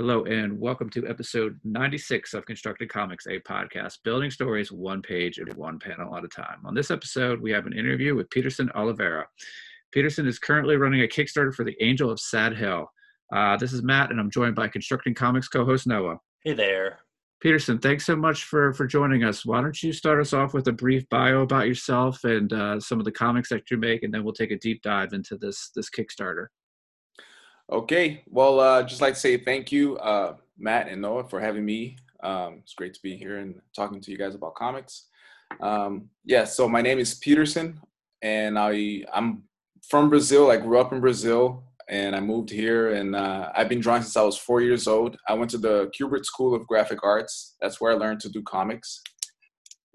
Hello, and welcome to episode 96 of Constructing Comics, a podcast building stories one page and one panel at a time. On this episode, we have an interview with Peterson Oliveira. Peterson is currently running a Kickstarter for the Angel of Sad Hill. Uh, this is Matt, and I'm joined by Constructing Comics co host Noah. Hey there. Peterson, thanks so much for, for joining us. Why don't you start us off with a brief bio about yourself and uh, some of the comics that you make, and then we'll take a deep dive into this, this Kickstarter. Okay. Well, uh, just like to say thank you, uh, Matt and Noah, for having me. Um, it's great to be here and talking to you guys about comics. Um, yeah. So my name is Peterson, and I I'm from Brazil. I grew up in Brazil, and I moved here, and uh, I've been drawing since I was four years old. I went to the Kubert School of Graphic Arts. That's where I learned to do comics.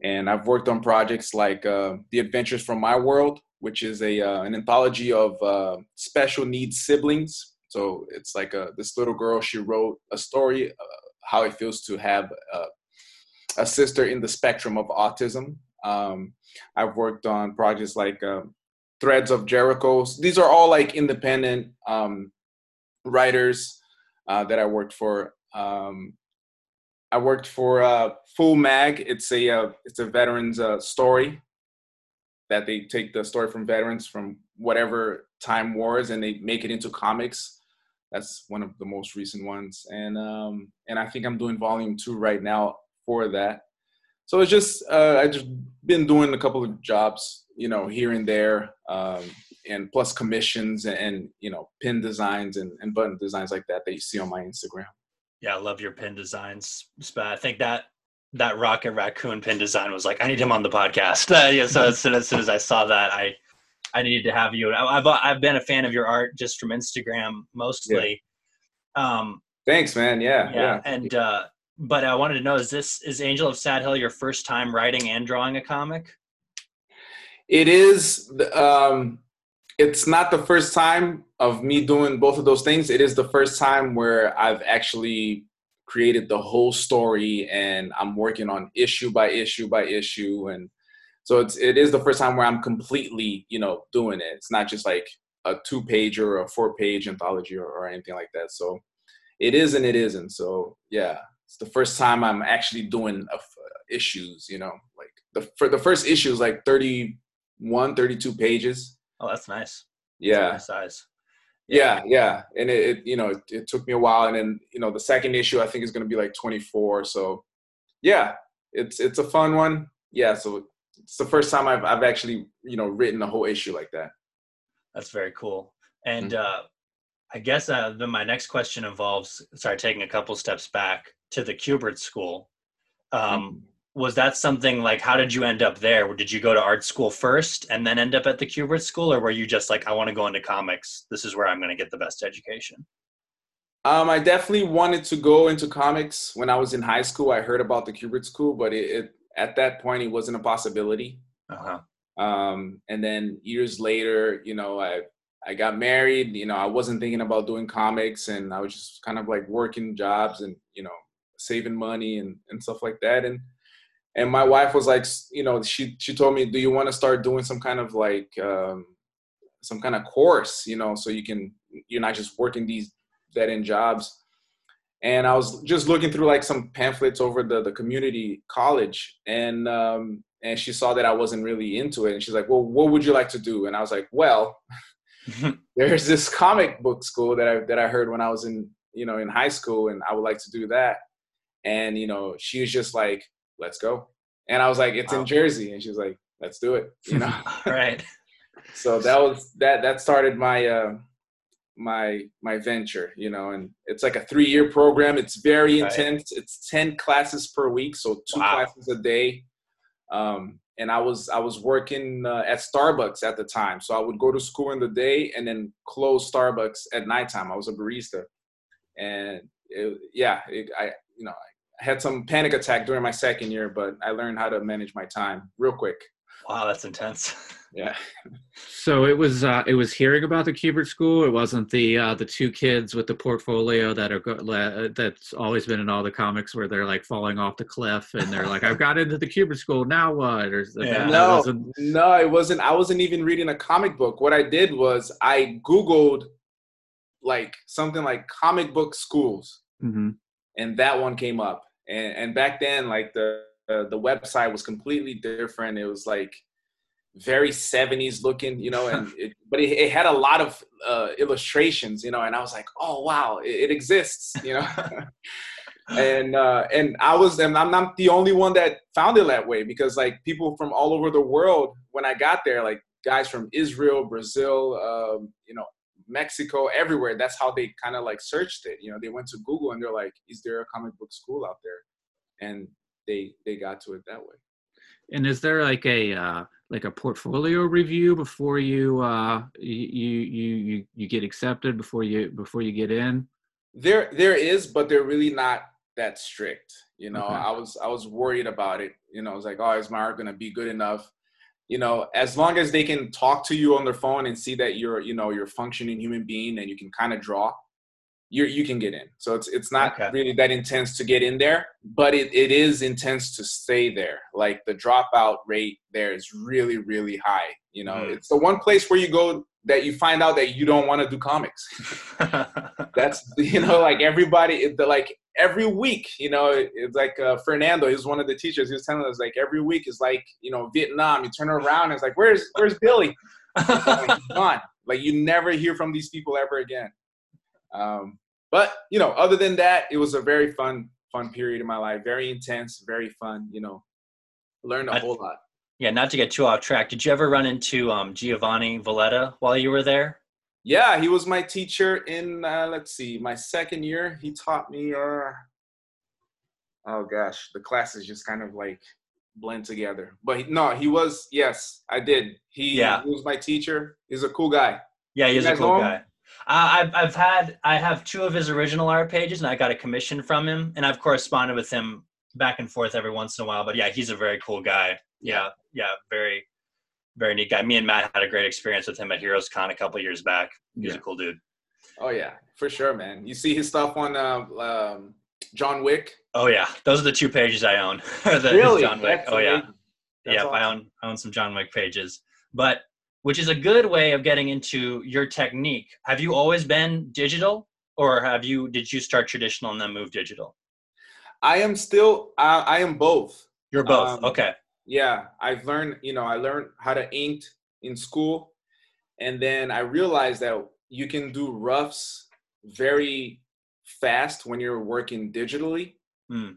And I've worked on projects like uh, The Adventures from My World, which is a uh, an anthology of uh, special needs siblings so it's like a, this little girl, she wrote a story, uh, how it feels to have a, a, sister in the spectrum of autism. Um, I've worked on projects like uh, Threads of Jericho. These are all like independent um, writers uh, that I worked for. Um, I worked for uh, Full Mag. It's a uh, it's a veterans uh, story that they take the story from veterans from whatever time wars and they make it into comics that's one of the most recent ones. And um and i think i'm doing volume two right now for that. So it's just uh, i just been doing a couple of jobs you know here and there um and plus commissions and, and you know pin designs and, and button designs like that that you see on my instagram. Yeah i love your pin designs but i think that that rocket raccoon pin design was like i need him on the podcast. Uh, yeah so as soon, as soon as i saw that i I needed to have you. I've I've been a fan of your art just from Instagram mostly. Yeah. Um, Thanks, man. Yeah, yeah. yeah. And uh, but I wanted to know: is this is Angel of Sad Hill your first time writing and drawing a comic? It is. Um, it's not the first time of me doing both of those things. It is the first time where I've actually created the whole story and I'm working on issue by issue by issue and so it's it is the first time where I'm completely you know doing it. It's not just like a two page or a four page anthology or, or anything like that. So it is and it isn't. So yeah, it's the first time I'm actually doing uh, issues. You know, like the for the first issue is like 31, 32 pages. Oh, that's nice. Yeah, nice size. Yeah. yeah, yeah, and it, it you know it, it, took me a while, and then you know the second issue I think is going to be like 24. So yeah, it's it's a fun one. Yeah, so it's the first time I've I've actually you know written a whole issue like that. That's very cool. And mm-hmm. uh, I guess uh, then my next question involves sorry taking a couple steps back to the Kubert School. Um, mm-hmm. Was that something like how did you end up there? Did you go to art school first and then end up at the Kubert School, or were you just like I want to go into comics? This is where I'm going to get the best education. Um, I definitely wanted to go into comics when I was in high school. I heard about the Kubert School, but it, it at that point it wasn't a possibility. Uh-huh. Um, and then years later, you know, I I got married. You know, I wasn't thinking about doing comics, and I was just kind of like working jobs and you know saving money and and stuff like that. And and my wife was like, you know, she she told me, do you want to start doing some kind of like um, some kind of course, you know, so you can you're not just working these dead end jobs and I was just looking through like some pamphlets over the the community college, and um, and she saw that I wasn't really into it, and she's like, "Well, what would you like to do?" And I was like, "Well, there's this comic book school that I that I heard when I was in you know in high school, and I would like to do that." And you know, she was just like, "Let's go," and I was like, "It's wow. in Jersey," and she was like, "Let's do it," you know. right. so that was that that started my. Uh, my my venture you know and it's like a three year program. It's very right. intense. It's 10 classes per week so two wow. classes a day. Um, and i was i was working uh, at starbucks at the time. So i would go to school in the day and then close starbucks at nighttime. I was a barista. And it, yeah it, i you know i had some panic attack during my second year but i learned how to manage my time real quick. Wow that's intense yeah. So it was uh, it was hearing about the Kubert School. It wasn't the uh, the two kids with the portfolio that are go- that's always been in all the comics where they're like falling off the cliff and they're like, "I've got into the Kubert School. Now what?" Or yeah. no, no, it wasn't. I wasn't even reading a comic book. What I did was I googled like something like comic book schools, hmm and that one came up. And and back then, like the uh, the website was completely different. It was like very 70s looking, you know, and it, but it, it had a lot of uh, illustrations, you know, and I was like, oh wow, it, it exists, you know. and uh, and I was and I'm not the only one that found it that way because like people from all over the world when I got there, like guys from Israel, Brazil, um, you know, Mexico, everywhere. That's how they kind of like searched it. You know, they went to Google and they're like, "Is there a comic book school out there?" And they they got to it that way. And is there like a uh, like a portfolio review before you uh, you you you you get accepted before you before you get in? There there is, but they're really not that strict. You know, Okay. I was I was worried about it. You know, I was like, "Oh, is my art gonna be good enough?" You know, as long as they can talk to you on their phone and see that you're you know you're a functioning human being and you can kind of draw, you you can get in. So it's it's not Okay. really that intense to get in there, but it, it is intense to stay there. Like the dropout rate there is really really high. You know, Mm. it's the one place where you go that you find out that you don't want to do comics. That's you know like everybody the, like every week you know it's like uh, Fernando he was one of the teachers he was telling us like every week is like you know Vietnam you turn around and it's like where's where's Billy like, gone like you never hear from these people ever again um, but you know other than that it was a very fun fun period in my life very intense very fun you know learned a whole lot yeah, not to get too off track. Did you ever run into um, Giovanni Valletta while you were there? Yeah, he was my teacher in uh, let's see, my second year. He taught me. Uh, oh gosh, the classes just kind of like blend together. But he, no, he was. Yes, I did. He, Yeah. he was my teacher. He's a cool guy. Yeah, he's a cool guy. Uh, I've I've had I have two of his original art pages, and I got a commission from him, and I've corresponded with him back and forth every once in a while. But yeah, he's a very cool guy. Yeah, yeah, very very neat guy. Me and Matt had a great experience with him at Heroes Con a couple years back. He's Yeah. a cool dude. Oh yeah, for sure, man. You see his stuff on uh, um, John Wick. Oh yeah, those are the two pages I own. the, Really? John Wick. That's oh yeah, yeah. I own I own some John Wick pages, but which is a good way of getting into your technique. Have you always been digital, or have you did you start traditional and then move digital? I am still. I, I am both. You're both. Um, okay. yeah i've learned you know i learned how to ink in school and then i realized that you can do roughs very fast when you're working digitally Hmm.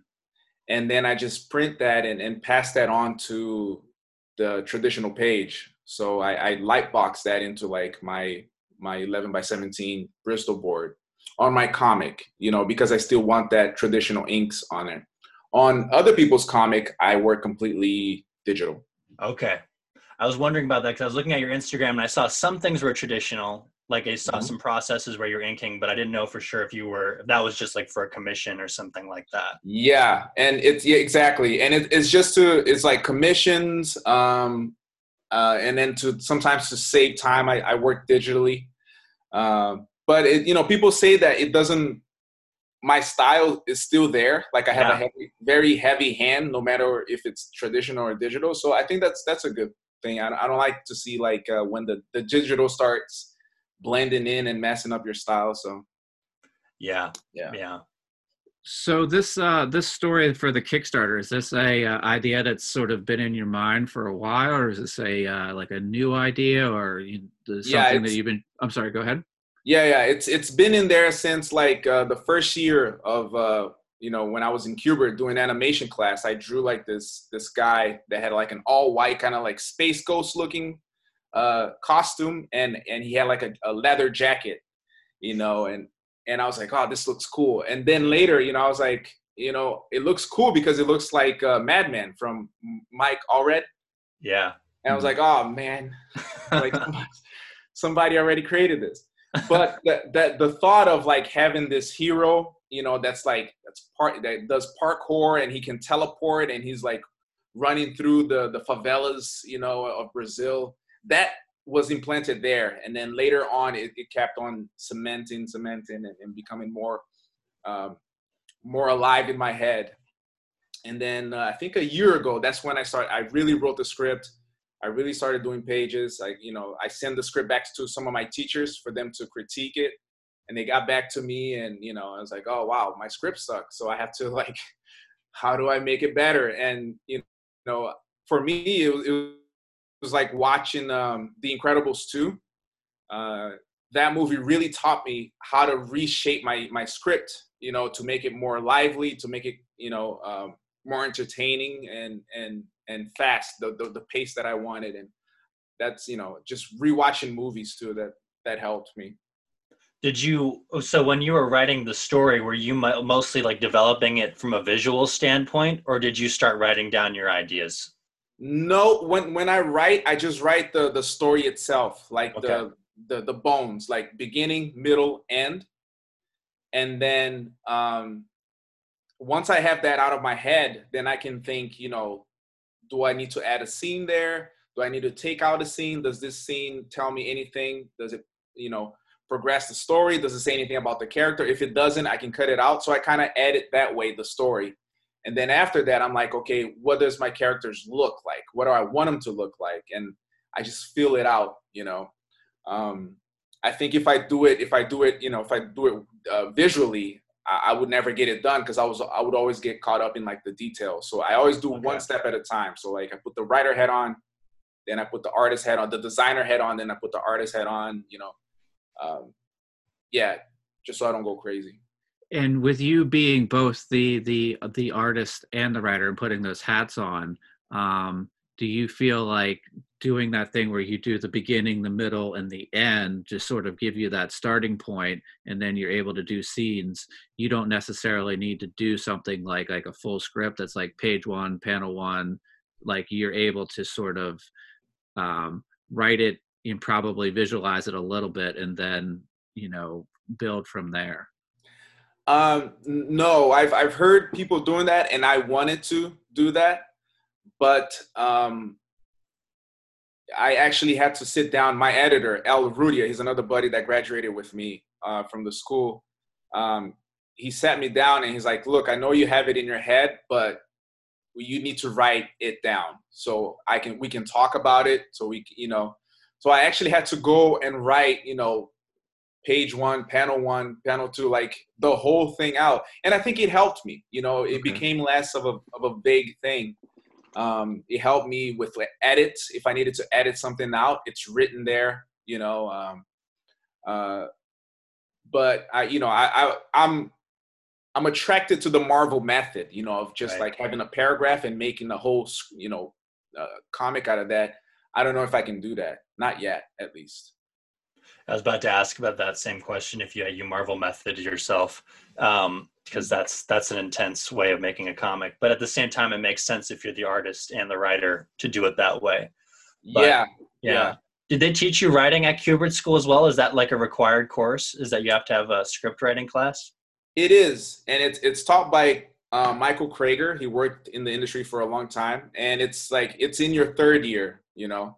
and then i just print that and, and pass that on to the traditional page so i, I light box that into like my my 11 by 17 bristol board on my comic you know because i still want that traditional inks on it on other people's comic i work completely digital Okay. I was wondering about that because I was looking at your Instagram and I saw some things were traditional, like I saw Mhm. some processes where you're inking, but I didn't know for sure if you were if that was just like for a commission or something like that. yeah and it's yeah exactly and it, it's just to it's like commissions um uh and then to sometimes to save time i, I work digitally um but it, you know people say that it doesn't my style is still there like i have Yeah. a heavy, very heavy hand no matter if it's traditional or digital so i think that's that's a good thing i, don't- I don't like to see like uh, when the the digital starts blending in and messing up your style so Yeah. Yeah. Yeah. So this uh, this story for the Kickstarter is this a uh, idea that's sort of been in your mind for a while, or is this a uh, like a new idea, or you, something Yeah, that you've been? I'm sorry. Go ahead. Yeah, yeah, it's it's been in there since like uh, the first year of uh, you know when I was in Cuba doing animation class. I drew like this this guy that had like an all white kind of like space ghost looking uh, costume, and and he had like a, a leather jacket, you know, and and I was like, oh, this looks cool. And then later, you know, I was like, you know, it looks cool because it looks like uh, Madman from Mike Allred. Yeah. And I was like, oh man, like somebody already created this but the, the the thought of like having this hero you know that's like that's part that does parkour and he can teleport and he's like running through the the favelas you know of brazil that was implanted there and then later on it, it kept on cementing cementing and, and becoming more um, more alive in my head and then uh, i think a year ago that's when i started i really wrote the script I really started doing pages. I, you know, I send the script back to some of my teachers for them to critique it. and they got back to me and you know i was like oh wow my script sucks so i have to like how do i make it better and you know for me it it was like watching um, the incredibles 2 uh, that movie really taught me how to reshape my my script you know to make it more lively to make it you know um, more entertaining and and and fast the, the the pace that i wanted. And that's you know just rewatching movies too that that helped me. Did you so when you were writing the story were you mostly like developing it from a visual standpoint or did you start writing down your ideas no when when i write i just write the the story itself like okay. the the the bones like beginning middle end. And then um once i have that out of my head then i can think you know do i need to add a scene there? Do i need to take out a scene? Does this scene tell me anything? Does it you know progress the story? Does it say anything about the character? If it doesn't i can cut it out. So i kind of edit that way the story and then after that i'm like okay what does my characters look like what do i want them to look like and i just feel it out you know um, I think if I do it, if I do it, you know, if I do it uh, visually, I, I, would never get it done because I was I would always get caught up in like the details. So I always do okay. one step at a time. So like I put the writer head on, then I put the artist head on, the designer head on, then I put the artist head on. You know, um, yeah, just so I don't go crazy. And with you being both the the the artist and the writer and putting those hats on, um, do you feel like doing that thing where you do the beginning the middle and the end just sort of give you that starting point and then you're able to do scenes? You don't necessarily need to do something like like a full script that's like page one panel one like you're able to sort of um, write it and probably visualize it a little bit and then you know build from there um no i've i've heard people doing that and i wanted to do that but um, I actually had to sit down. My editor, El Rudia, he's another buddy that graduated with me uh, from the school. Um, he sat me down and he's like, "Look, I know you have it in your head, but you need to write it down so I can we can talk about it. So we, you know." So I actually had to go and write, you know, page one, panel one, panel two, like the whole thing out. And I think it helped me. You know, it okay. became less of a of a vague thing. Um, it helped me with like, edits. If I needed to edit something out, it's written there. You know, um, uh, but I, you know, I, I I'm I'm attracted to the Marvel method. You know, of just right. like having a paragraph and making the whole you know uh, comic out of that. I don't know if I can do that. Not yet, at least. I was about to ask about that same question if you you Marvel method yourself. Um, because that's that's an intense way of making a comic but at the same time it makes sense if you're the artist and the writer to do it that way but, yeah, yeah yeah did they teach you writing at Kubert School as well? Is that like a required course? Is that you have to have a script writing class? It is, and it's it's taught by uh, Michael Kraiger. He worked in the industry for a long time, and it's like it's in your third year, you know,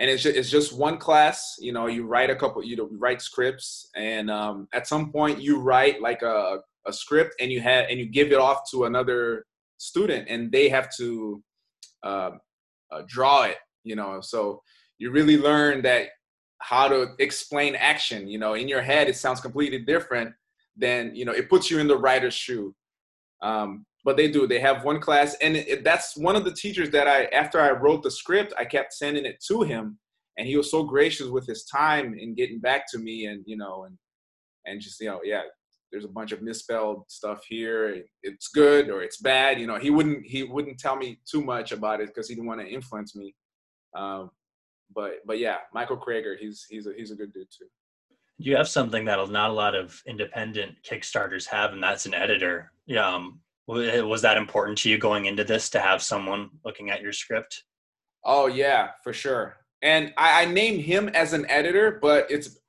and it's just, it's just one class. You know, you write a couple, you know, write scripts, and um, at some point you write like a a script and you have and you give it off to another student and they have to uh, uh, draw it you know so you really learn that how to explain action you know in your head it sounds completely different than you know it puts you in the writer's shoe um, but they do they have one class and it, it, that's one of the teachers that i after i wrote the script i kept sending it to him and he was so gracious with his time in getting back to me and you know and and just you know yeah there's a bunch of misspelled stuff here it's good or it's bad you know he wouldn't he wouldn't tell me too much about it because he didn't want to influence me um, but but yeah michael kraiger he's he's a he's a good dude too. You have something that not a lot of independent kickstarters have and that's an editor. Um, was that important to you going into this to have someone looking at your script oh yeah for sure and I, I named him as an editor but it's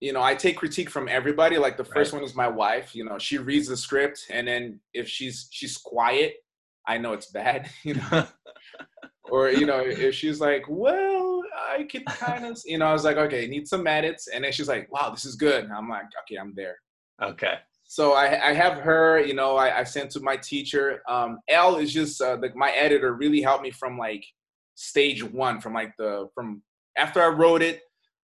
you know, I take critique from everybody. Like the first right. one is my wife. You know, she reads the script, and then if she's she's quiet, I know it's bad. You know, or you know, if she's like, "Well, I can kind of," you know, I was like, "Okay, need some edits," and then she's like, "Wow, this is good." And I'm like, "Okay, I'm there." Okay. So I, I have her. You know, I, I sent to my teacher. Um, L is just uh, like my editor. Really helped me from like stage one, from like the from after I wrote it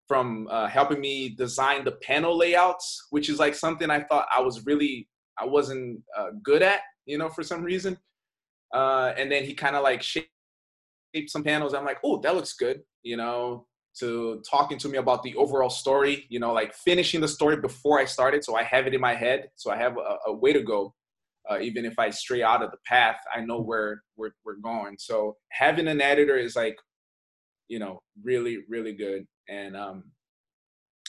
from uh, helping me design the panel layouts, which is like something I thought I was really I wasn't uh, good at, you know, for some reason. Uh, and then he kind of like shaped some panels. I'm like, oh, that looks good, you know. To talking to me about the overall story, you know, like finishing the story before I started, so I have it in my head, so I have a, a way to go. Uh, even if I stray out of the path, I know where we're we're going. So having an editor is like, you know, really really good. And um,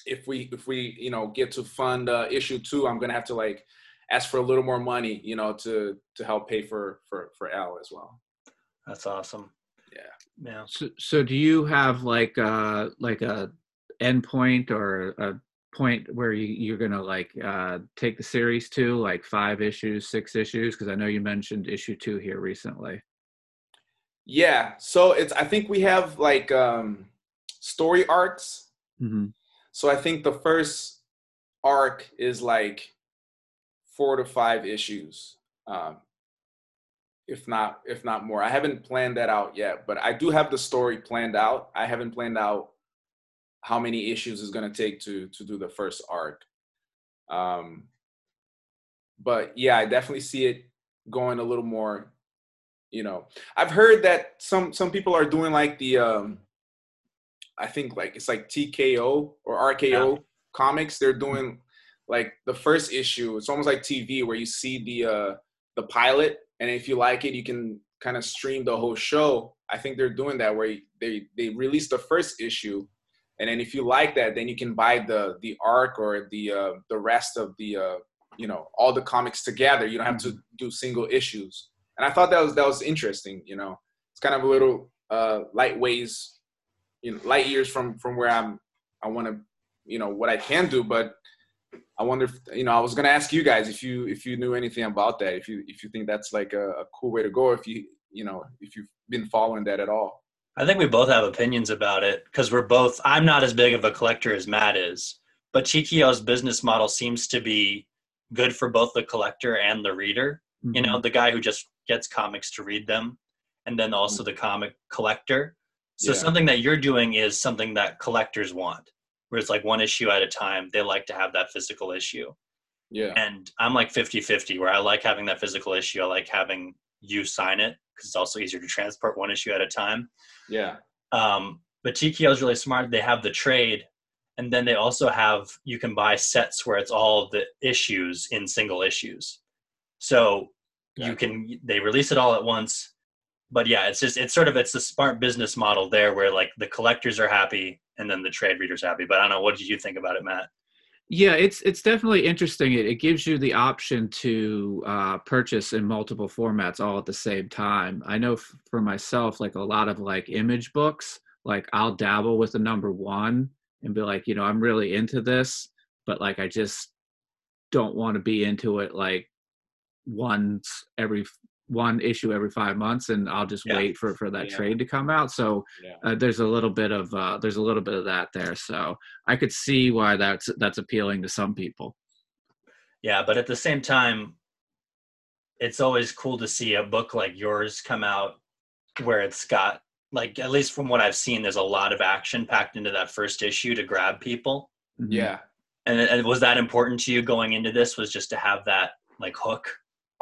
if we if we you know get to fund uh, issue two, I'm gonna have to like ask for a little more money, you know, to to help pay for for for Al as well. That's awesome. Yeah. Yeah. So, so do you have like uh like a endpoint or a point where you, you're gonna like uh take the series to like five issues, six issues? Because I know you mentioned issue two here recently. Yeah. So it's I think we have like um story arcs. Mm-hmm. So I think the first arc is like four to five issues. Um if not if not more. I haven't planned that out yet, but I do have the story planned out. I haven't planned out how many issues is going to take to to do the first arc. Um, but yeah, I definitely see it going a little more. You know, I've heard that some some people are doing like the um, I think like it's like TKO or RKO yeah. comics. They're doing like the first issue. It's almost like TV where you see the uh, the pilot, and if you like it, you can kind of stream the whole show. I think they're doing that where they they release the first issue and then if you like that then you can buy the the arc or the uh, the rest of the uh, you know all the comics together you don't have to mm-hmm. do single issues and i thought that was that was interesting you know it's kind of a little uh light ways you know light years from from where i'm i want to you know what i can do but i wonder if you know i was going to ask you guys if you if you knew anything about that if you if you think that's like a, a cool way to go if you you know if you've been following that at all I think we both have opinions about it because we're both. I'm not as big of a collector as Matt is, but TKO's business model seems to be good for both the collector and the reader. Mm-hmm. You know, mm-hmm. the guy who just gets comics to read them, and then also mm-hmm. the comic collector. So yeah. something that you're doing is something that collectors want, where it's like one issue at a time. They like to have that physical issue. Yeah. And I'm like 50 50, where I like having that physical issue. I like having you sign it because it's also easier to transport one issue at a time. Yeah. Um, but TKO is really smart. They have the trade, and then they also have you can buy sets where it's all the issues in single issues. So yeah. you can they release it all at once. But yeah, it's just it's sort of it's a smart business model there where like the collectors are happy and then the trade readers happy. But I don't know what did you think about it, Matt? Yeah, it's it's definitely interesting. It, it gives you the option to uh, purchase in multiple formats all at the same time. I know f- for myself, like a lot of like image books, like I'll dabble with the number one and be like, you know, I'm really into this, but like I just don't want to be into it like once every one issue every five months and i'll just yeah. wait for for that yeah. trade to come out so yeah. uh, there's a little bit of uh, there's a little bit of that there so i could see why that's that's appealing to some people yeah but at the same time it's always cool to see a book like yours come out where it's got like at least from what i've seen there's a lot of action packed into that first issue to grab people mm-hmm. yeah and, and was that important to you going into this was just to have that like hook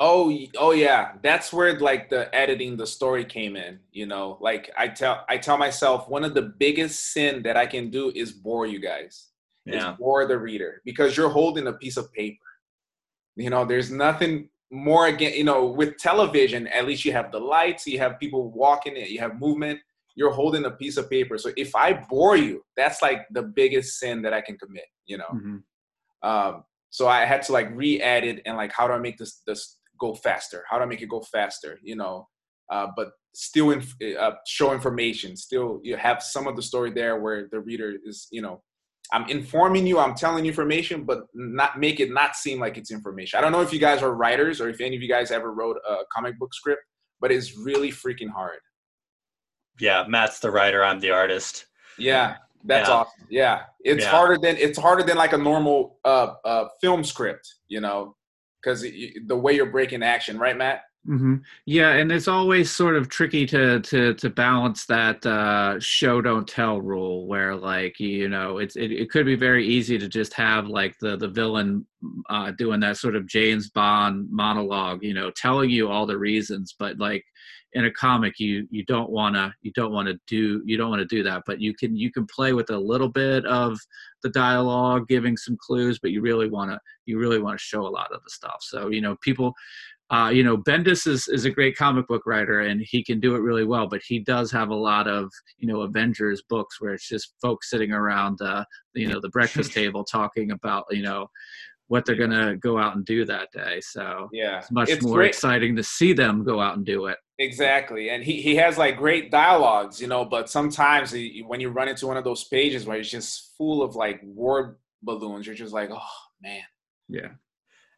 Oh, oh yeah. That's where like the editing the story came in, you know. Like I tell I tell myself one of the biggest sin that I can do is bore you guys. Yeah. Is bore the reader because you're holding a piece of paper. You know, there's nothing more again, you know, with television, at least you have the lights, you have people walking it, you have movement, you're holding a piece of paper. So if I bore you, that's like the biggest sin that I can commit, you know. Mm-hmm. Um, so I had to like re-edit and like how do I make this this go faster? How do I make it go faster? You know, uh, but still in, uh, show information. Still, you have some of the story there where the reader is, you know, I'm informing you, I'm telling you information, but not make it not seem like it's information. I don't know if you guys are writers or if any of you guys ever wrote a comic book script, but it's really freaking hard. Yeah, Matt's the writer, I'm the artist. Yeah, that's yeah. awesome. Yeah, it's yeah. harder than it's harder than like a normal uh, uh, film script. You know, because the way you're breaking action, right, Matt? Mm-hmm. Yeah, and it's always sort of tricky to to to balance that uh, show don't tell rule, where like you know it's it, it could be very easy to just have like the the villain uh, doing that sort of James Bond monologue, you know, telling you all the reasons, but like in a comic you you don't want to you don't want to do you don't want to do that but you can you can play with a little bit of the dialogue giving some clues but you really want to you really want to show a lot of the stuff. So you know people uh, you know, Bendis is, is a great comic book writer and he can do it really well, but he does have a lot of, you know, Avengers books where it's just folks sitting around, uh, you know, the breakfast table talking about, you know, what they're going to go out and do that day. So yeah, it's much It's more great. exciting to see them go out and do it. Exactly, and he, he has like great dialogues, you know. But sometimes he, when you run into one of those pages where it's just full of like word balloons, you're just like, oh man. Yeah.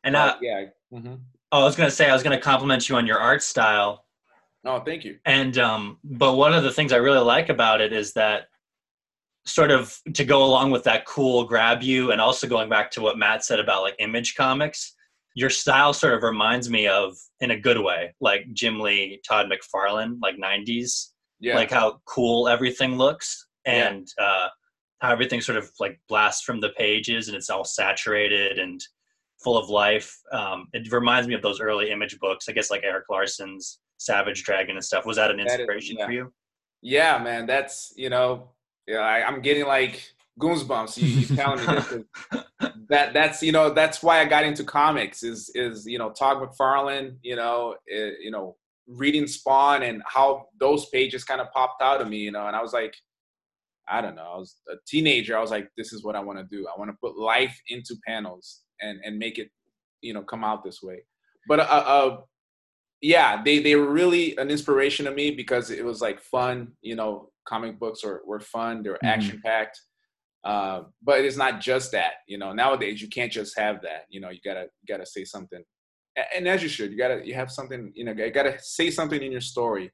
And uh, yeah. hmm oh, I was gonna say I was gonna compliment you on your art style. Oh, thank you. And um, but one of the things I really like about it is that sort of to go along with that cool grab you, and also going back to what Matt said about like image comics, your style sort of reminds me of in a good way, like Jim Lee, Todd McFarlane, like '90s, Yeah. like how cool everything looks, Yeah. and uh, how everything sort of like blasts from the pages, and it's all saturated and full of life. Um, it reminds me of those early image books, I guess, like Erik Larsen's Savage Dragon and stuff. Was that an That is- inspiration yeah. for you? yeah, man. That's you know, yeah. I, I'm getting like goosebumps. You, you telling me this. that that's you know that's why I got into comics is is you know Todd McFarlane you know eh, you know reading Spawn and how those pages kind of popped out of me you know and I was like I don't know I was a teenager I was like this is what I want to do I want to put life into panels and and make it you know come out this way but uh, uh yeah they they were really an inspiration to me because it was like fun you know comic books were, were fun they were Mhm. action packed uh, but it's not just that you know nowadays you can't just have that you know you gotta you gotta say something and as you should you gotta you have something you know you gotta say something in your story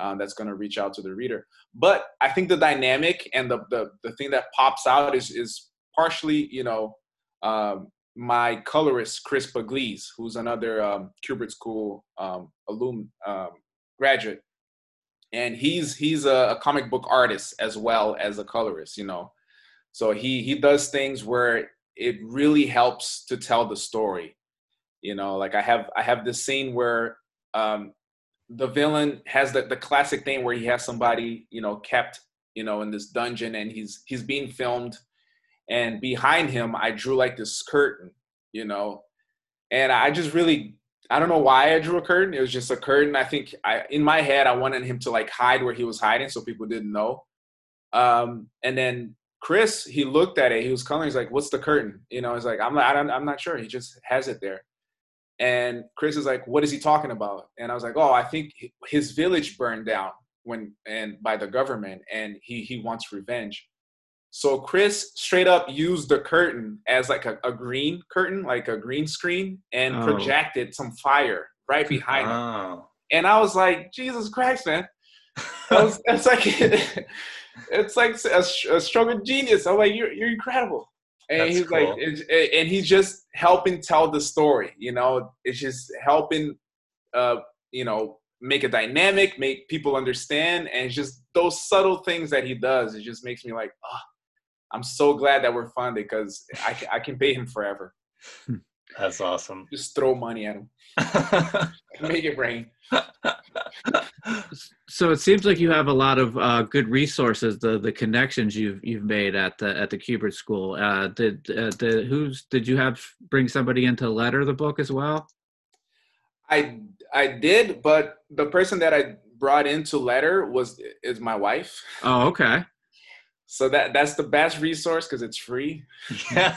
um, that's gonna reach out to the reader but i think the dynamic and the the, the thing that pops out is is partially you know um, my colorist chris Pugliese, who's another um, Kubert school um, alum um, graduate and he's he's a, a comic book artist as well as a colorist you know so he he does things where it really helps to tell the story. You know, like I have I have this scene where um, the villain has the, the classic thing where he has somebody you know kept you know in this dungeon and he's he's being filmed, and behind him I drew like this curtain, you know, and I just really I don't know why I drew a curtain. It was just a curtain. I think I in my head I wanted him to like hide where he was hiding so people didn't know. Um, and then Chris, he looked at it. He was coloring. He's like, "What's the curtain?" You know, he's like, "I'm not. I don't, I'm not sure." He just has it there. And Chris is like, "What is he talking about?" And I was like, "Oh, I think his village burned down when and by the government, and he he wants revenge." So Chris straight up used the curtain as like a, a green curtain, like a green screen, and Oh. projected some fire right behind him. And I was like, Jesus Christ, man. Was, it's like it's like a, a stroke of genius. I'm like, you're you're incredible. And That's he's like, cool. it's, and he's just helping tell the story. You know, it's just helping, uh, you know, make a dynamic, make people understand, and it's just those subtle things that he does. It just makes me like, oh, I'm so glad that we're funded because I can, I can pay him forever. That's awesome. Just throw money at him, make it rain. So it seems like you have a lot of uh, good resources. The the connections you've you've made at the at the Kubert School. Uh, did uh, did who's did you have bring somebody in to letter the book as well? I I did, but the person that I brought into letter was is my wife. Oh, okay. So that that's the best resource because it's free. yeah.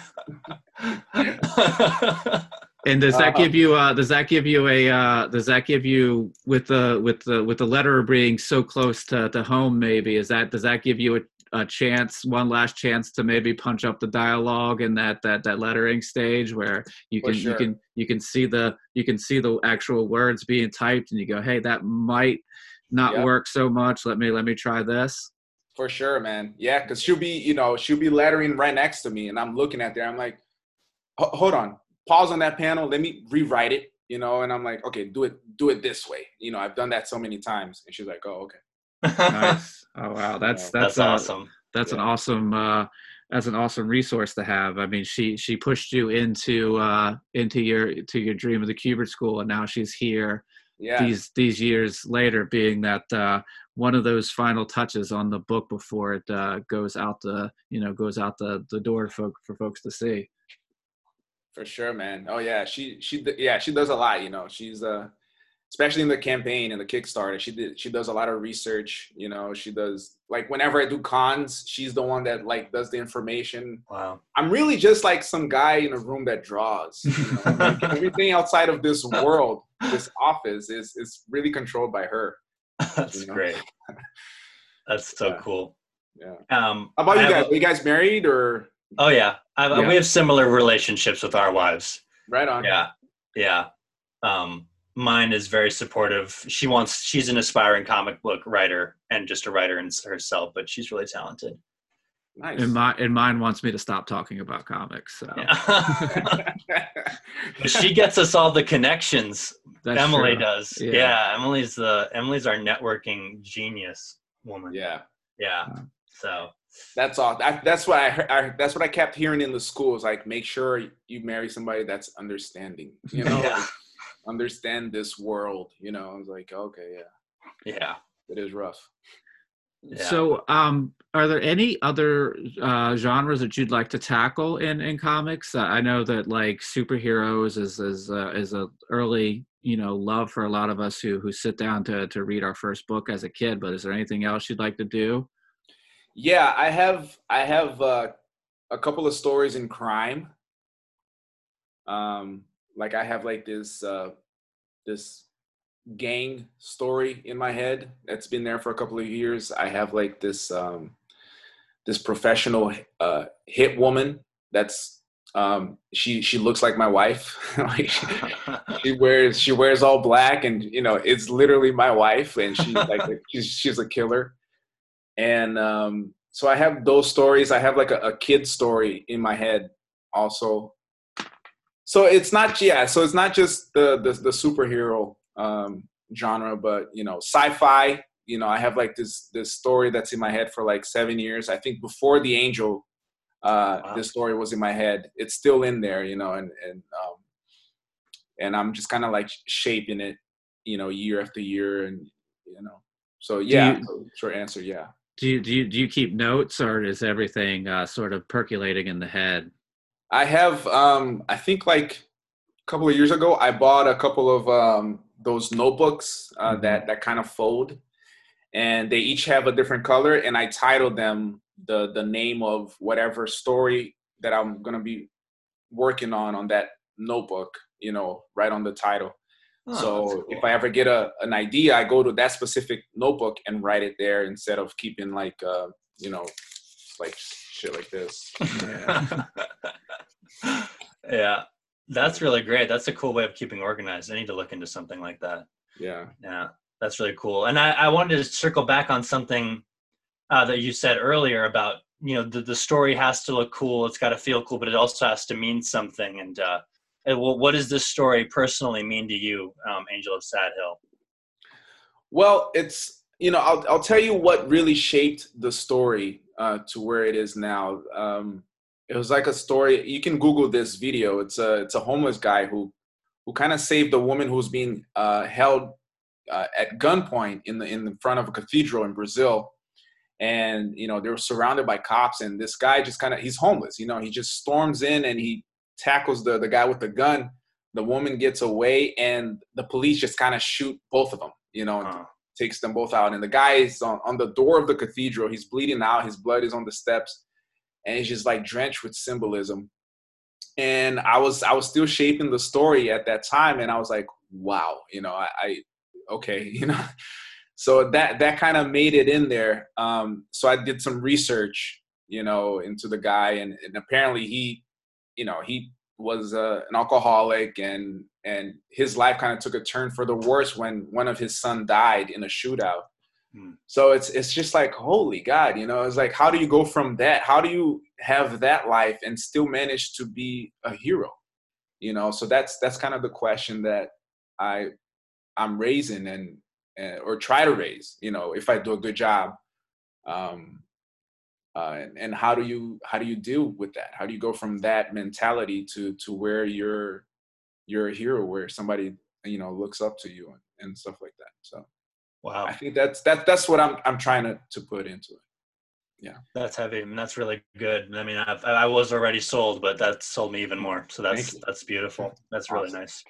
And does that Uh, give you uh, does that give you a uh, does that give you with the with the with the letter being so close to, to home maybe is that does that give you a, a chance one last chance to maybe punch up the dialogue in that that that lettering stage where you For can you can you can see the you can see the actual words being typed and you go hey that might not Yep. work so much let me let me try this For sure, man. Yeah, because she'll be, you know, she'll be lettering right next to me, and I'm looking at there. I'm like, hold on, pause on that panel. Let me rewrite it. you know, and I'm like, okay, do it, do it this way. You know, I've done that so many times. And she's like, oh, okay. nice. Oh wow, that's that's, That's uh, awesome. That's an awesome uh that's an awesome resource to have. I mean, she she pushed you into uh into your to your dream of the Kubert School, and now she's here Yeah. these these years later, being that uh, one of those final touches on the book before it uh, goes out the you know goes out the the door for for folks to see. For sure, man. Oh yeah, she she yeah she does a lot. You know, she's uh especially in the campaign and the Kickstarter. She did she does a lot of research. You know, she does like whenever I do cons, she's the one that like does the information. Wow. I'm really just like some guy in a room that draws. You know? like, everything outside of this world, this office is is really controlled by her. That's You know? great. That's so Yeah. cool. Yeah. Um, How about I you guys? Are you guys married or Oh yeah. I, Yeah. we have similar relationships with our wives. right on? Yeah, yeah. Um, mine is very supportive. She wants. She's an aspiring comic book writer and just a writer in herself, but she's really talented. Nice. And my and mine wants me to stop talking about comics. So Yeah. she gets us all the connections. that's Emily true. does. Yeah. Yeah. Emily's the Emily's our networking genius woman. yeah. Yeah. Yeah. So That's all. That, that's what I, heard, I. That's what I kept hearing in the schools. Like, make sure you marry somebody that's understanding. You know, Yeah. like, understand this world. You know, I was like, okay, yeah, yeah. it is rough. Yeah. So, um, are there any other uh, genres that you'd like to tackle in in comics? Uh, I know that like superheroes is is uh, is a early you know love for a lot of us who who sit down to to read our first book as a kid. But is there anything else you'd like to do? Yeah, I have. I have uh, a couple of stories in crime. Um, like I have like this uh, this gang story in my head that's been there for a couple of years. I have like this um, this professional uh, hit woman that's um, she she looks like my wife. like she, she wears she wears all black and you know it's literally my wife and she's like she's she's a killer and um so i have those stories i have like a, a kid story in my head also so it's not yeah so it's not just the the, the superhero um genre but you know sci-fi you know i have like this this story that's in my head for like seven years i think before the angel uh Wow. this story was in my head it's still in there you know and and um and i'm just kind of like shaping it you know year after year and you know so yeah you- so short answer yeah Do you do you, do you keep notes or is everything uh, sort of percolating in the head? I have um I think like a couple of years ago I bought a couple of um those notebooks uh, Mhm. that that kind of fold and they each have a different color and I title them the the name of whatever story that I'm going to be working on on that notebook, you know, right on the title. Oh, so that's if. I ever get a an idea, I go to that specific notebook and write it there instead of keeping like uh, you know, like shit like this. yeah, that's really great. That's a cool way of keeping organized. I need to look into something like that. Yeah. Yeah, that's really cool. And I, I wanted to circle back on something uh, that you said earlier about you know the, the story has to look cool, it's got to feel cool, but it also has to mean something. And uh, and well, what does this story personally mean to you, um, Angel of Sad Hill? Well, it's you know I'll I'll tell you what really shaped the story uh, to where it is now. Um, it was like a story. You can Google this video. It's a it's a homeless guy who who kind of saved a woman who was being uh, held uh, at gunpoint in the in the front of a cathedral in Brazil, and you know they were surrounded by cops. And this guy just kind of he's homeless. You know he just storms in and he tackles the the guy with the gun. The woman gets away, and the police just kind of shoot both of them. You know, Oh, takes them both out. And the guy is on, on the door of the cathedral. He's bleeding out. His blood is on the steps, and it's just like drenched with symbolism. And I was I was still shaping the story at that time, and I was like, wow, you know, I, I okay, you know. So that that kind of made it in there. Um, so I did some research, you know, into the guy, and, and apparently he, you know, he was uh, an alcoholic and and his life kind of took a turn for the worse when one of his son died in a shootout Hmm. so it's it's just like holy god you know it's like how do you go from that how do you have that life and still manage to be a hero you know so that's that's kind of the question that I I'm raising and, or try to raise. You know, if I do a good job. Um, uh, and, and how do you how do you deal with that? How do you go from that mentality to to where you're you're a hero, where somebody you know looks up to you and, and stuff like that. So wow, I think that's that that's what I'm I'm trying to to put into it. Yeah, that's heavy. and that's really good. I mean, I've, I was already sold, but that sold me even more. So that's that's beautiful. That's really awesome. nice.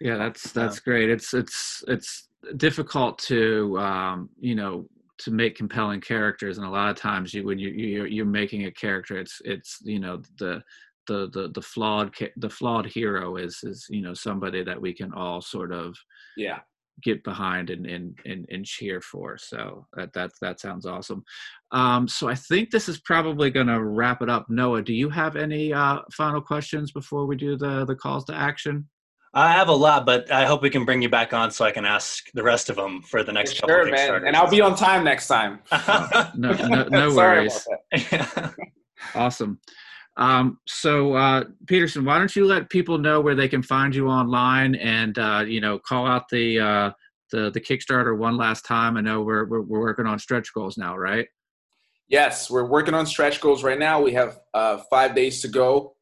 Yeah, that's that's yeah. great. It's it's it's difficult to um, you know to make compelling characters and a lot of times you when you you're, you're making a character it's it's you know the the the the flawed the flawed hero is is you know somebody that we can all sort of yeah get behind and and and, and cheer for so that that that sounds awesome um so i think this is probably going to wrap it up noah do you have any uh final questions before we do the the calls to action I have a lot, but I hope we can bring you back on so I can ask the rest of them for the next for couple. Sure, man, and I'll be on time next time. no, no, no worries. awesome. Um, so, uh, Peterson, why don't you let people know where they can find you online, and uh, you know, call out the uh, the the Kickstarter one last time. I know we're, we're we're working on stretch goals now, right? Yes, we're working on stretch goals right now. We have uh, five days to go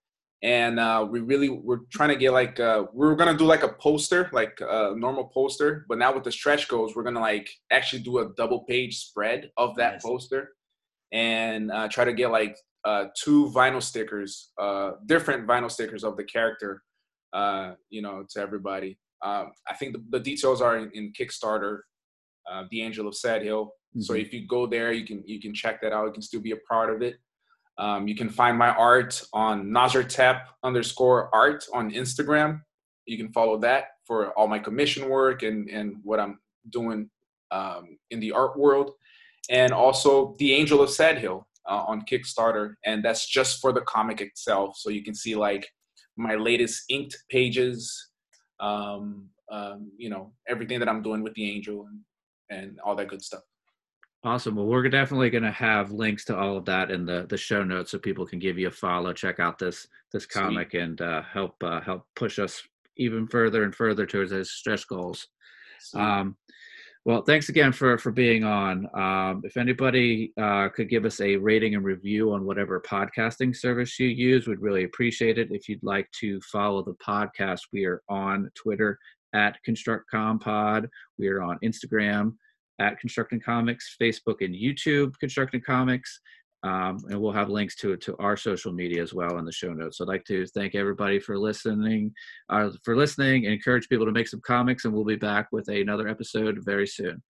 and uh, we really we're trying to get like uh, we're gonna do like a poster like a normal poster but now with the stretch goals we're gonna like actually do a double page spread of that nice. poster and uh, try to get like uh, two vinyl stickers uh, different vinyl stickers of the character uh, you know to everybody um, i think the, the, details are in, in kickstarter the angel of sad hill mm-hmm. so if you go there you can you can check that out you can still be a part of it um, you can find my art on Nazartep underscore art on Instagram. You can follow that for all my commission work and, and what I'm doing um, in the art world. And also The Angel of Sad Hill uh, on Kickstarter. And that's just for the comic itself. So you can see like my latest inked pages, um, um, you know, everything that I'm doing with the angel and, and all that good stuff. Awesome. Well, we're definitely going to have links to all of that in the the show notes, so people can give you a follow, check out this this comic, Sweet. and uh, help uh, help push us even further and further towards those stretch goals. Um, well, thanks again for for being on. Um, if anybody uh, could give us a rating and review on whatever podcasting service you use, we'd really appreciate it. If you'd like to follow the podcast, we are on Twitter at ConstructCompod. We are on Instagram at Constructing Comics, Facebook and YouTube, Constructing Comics. Um, and we'll have links to it to our social media as well in the show notes. So I'd like to thank everybody for listening, uh, for listening, encourage people to make some comics. And we'll be back with another episode very soon.